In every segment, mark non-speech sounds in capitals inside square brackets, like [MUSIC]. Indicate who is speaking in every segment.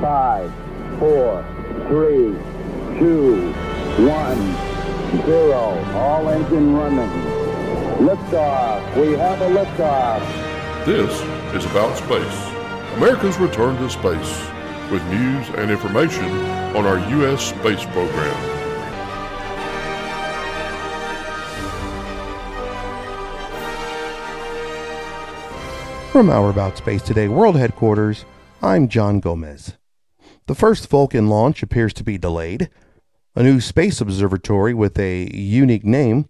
Speaker 1: Five, four, three, two, one, zero. All engine running. Liftoff. We have a liftoff.
Speaker 2: This is About Space, America's return to space, with news and information on our U.S. space program.
Speaker 3: From our About Space Today World Headquarters, I'm John Gomez. The first Vulcan launch appears to be delayed, a new space observatory with a unique name,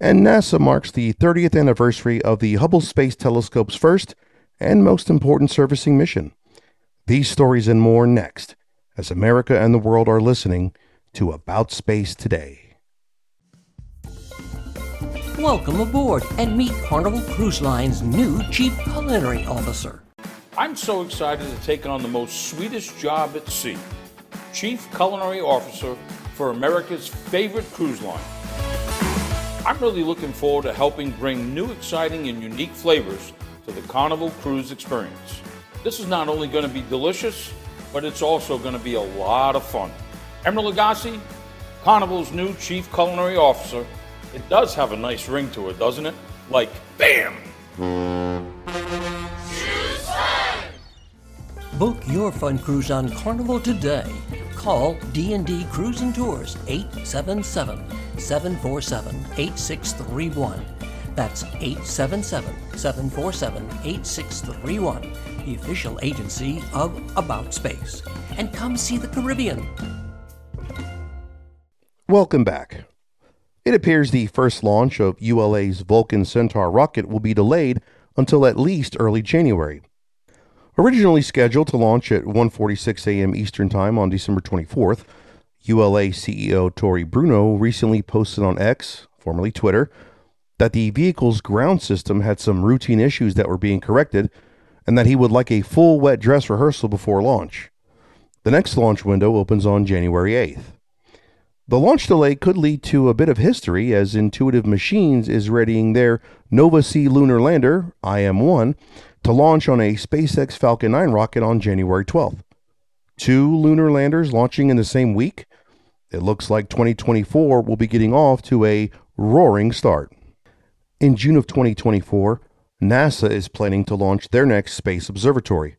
Speaker 3: and NASA marks the 30th anniversary of the Hubble Space Telescope's first and most important servicing mission. These stories and more next, as America and the world are listening to About Space Today.
Speaker 4: Welcome aboard and meet Carnival Cruise Line's new Chief Culinary Officer.
Speaker 5: I'm so excited to take on the most sweetest job at sea Chief Culinary Officer for America's favorite cruise line. I'm really looking forward to helping bring new, exciting, and unique flavors to the Carnival Cruise experience. This is not only going to be delicious, but it's also going to be a lot of fun. Emeril Lagasse, Carnival's new Chief Culinary Officer, it does have a nice ring to it, doesn't it? Like, BAM!
Speaker 4: Book your fun cruise on Carnival today. Call D&D Cruise and Tours 877-747-8631. That's 877-747-8631, the official agency of About Space. And come see the Caribbean.
Speaker 3: Welcome back. It appears the first launch of ULA's Vulcan Centaur rocket will be delayed until at least early January. Originally scheduled to launch at 1:46 a.m. Eastern Time on December 24th, ULA CEO Tory Bruno recently posted on X, formerly Twitter, that the vehicle's ground system had some routine issues that were being corrected and that he would like a full wet dress rehearsal before launch. The next launch window opens on January 8th. The launch delay could lead to a bit of history as Intuitive Machines is readying their Nova C lunar lander, IM 1, to launch on a SpaceX Falcon 9 rocket on January 12th. Two lunar landers launching in the same week? It looks like 2024 will be getting off to a roaring start. In June of 2024, NASA is planning to launch their next space observatory.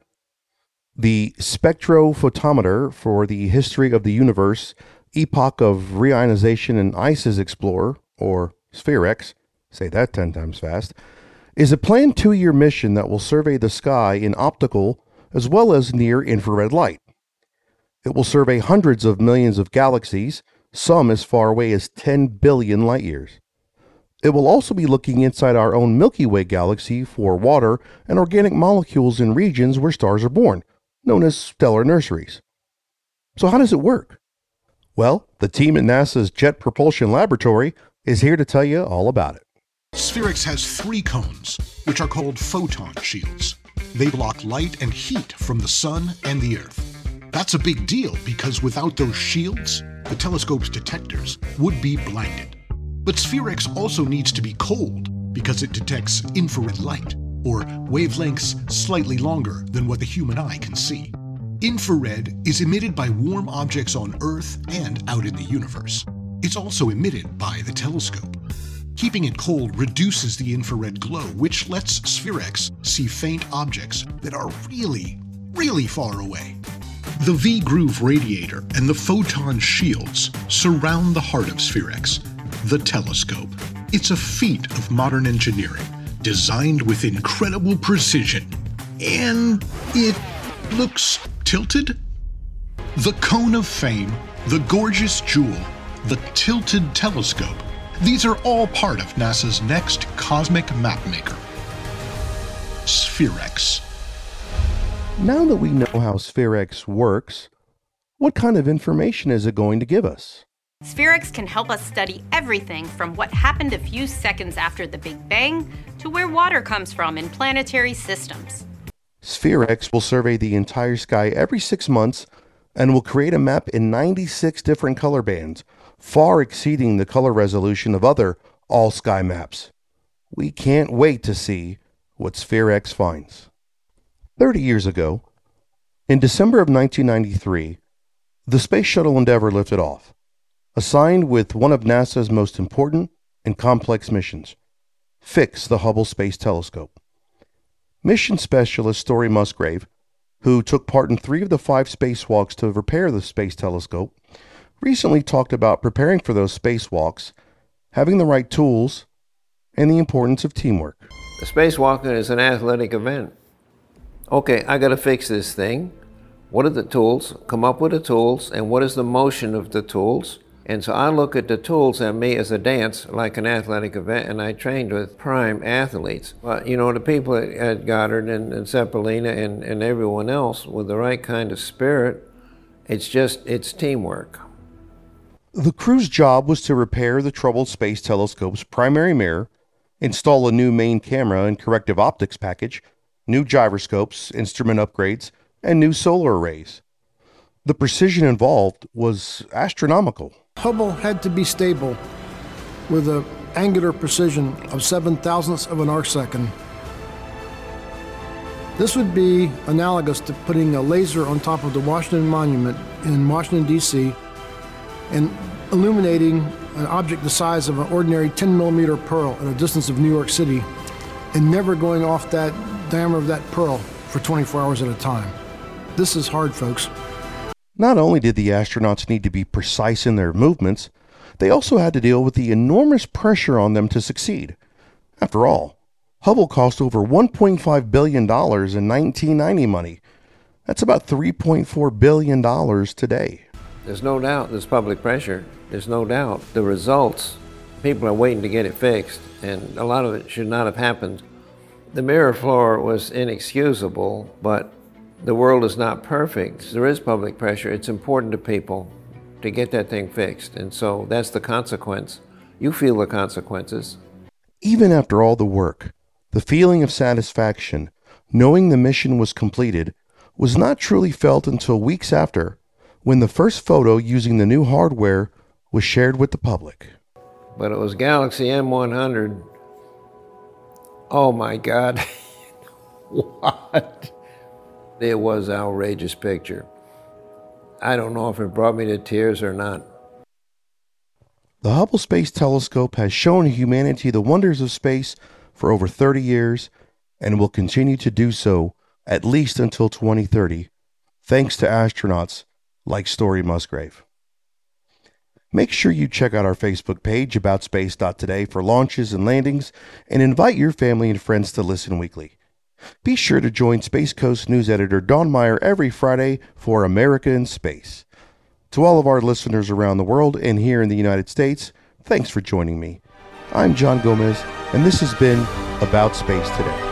Speaker 3: The spectrophotometer for the history of the universe epoch of reionization and ICES Explorer, or SphereX, say that 10 times fast, is a planned two year mission that will survey the sky in optical as well as near infrared light. It will survey hundreds of millions of galaxies, some as far away as 10 billion light years. It will also be looking inside our own Milky Way galaxy for water and organic molecules in regions where stars are born, known as stellar nurseries. So, how does it work? Well, the team at NASA's Jet Propulsion Laboratory is here to tell you all about it.
Speaker 6: SphereX has three cones, which are called photon shields. They block light and heat from the sun and the Earth. That's a big deal because without those shields, the telescope's detectors would be blinded. But SphereX also needs to be cold because it detects infrared light, or wavelengths slightly longer than what the human eye can see. Infrared is emitted by warm objects on Earth and out in the universe. It's also emitted by the telescope. Keeping it cold reduces the infrared glow, which lets SphereX see faint objects that are really, really far away. The V groove radiator and the photon shields surround the heart of SphereX, the telescope. It's a feat of modern engineering, designed with incredible precision. And it looks tilted? The Cone of Fame, the Gorgeous Jewel, the Tilted Telescope, these are all part of NASA's next cosmic mapmaker. SphereX.
Speaker 3: Now that we know how SphereX works, what kind of information is it going to give us?
Speaker 7: SphereX can help us study everything from what happened a few seconds after the Big Bang to where water comes from in planetary systems.
Speaker 3: SphereX will survey the entire sky every six months and will create a map in 96 different color bands, far exceeding the color resolution of other all sky maps. We can't wait to see what SphereX finds. 30 years ago, In December of 1993, the Space Shuttle Endeavour lifted off, assigned with one of NASA's most important and complex missions fix the Hubble Space Telescope. Mission specialist Story Musgrave, who took part in three of the five spacewalks to repair the Space Telescope, recently talked about preparing for those spacewalks, having the right tools, and the importance of teamwork.
Speaker 8: The spacewalking is an athletic event. Okay, I got to fix this thing. What are the tools? Come up with the tools, and what is the motion of the tools? And so I look at the tools and me as a dance, like an athletic event, and I trained with prime athletes. But, you know, the people at, Goddard and, and Cepollina and, and everyone else with the right kind of spirit, it's just, it's teamwork.
Speaker 3: The crew's job was to repair the troubled space telescope's primary mirror, install a new main camera and corrective optics package, new gyroscopes, instrument upgrades, and new solar arrays. The precision involved was astronomical.
Speaker 9: Hubble had to be stable with an angular precision of seven thousandths of an arc second. This would be analogous to putting a laser on top of the Washington Monument in Washington, D.C., and illuminating an object the size of an ordinary 10 millimeter pearl at a distance of New York City, and never going off that diameter of that pearl for 24 hours at a time. This is hard, folks.
Speaker 3: Not only did the astronauts need to be precise in their movements, they also had to deal with the enormous pressure on them to succeed. After all, Hubble cost over $1.5 billion in 1990 money. That's about $3.4 billion today.
Speaker 8: There's no doubt there's public pressure. There's no doubt. The results, people are waiting to get it fixed, and a lot of it should not have happened. The mirror floor was inexcusable, but the world is not perfect. There is public pressure. It's important to people to get that thing fixed. And so that's the consequence. You feel the consequences.
Speaker 3: Even after all the work, the feeling of satisfaction, knowing the mission was completed, was not truly felt until weeks after, when the first photo using the new hardware was shared with the public.
Speaker 8: But it was Galaxy M100. Oh my God. [LAUGHS] what? It was an outrageous picture. I don't know if it brought me to tears or not.
Speaker 3: The Hubble Space Telescope has shown humanity the wonders of space for over 30 years and will continue to do so at least until 2030, thanks to astronauts like Story Musgrave. Make sure you check out our Facebook page about space.today for launches and landings and invite your family and friends to listen weekly. Be sure to join Space Coast news editor Don Meyer every Friday for America in Space. To all of our listeners around the world and here in the United States, thanks for joining me. I'm John Gomez, and this has been About Space Today.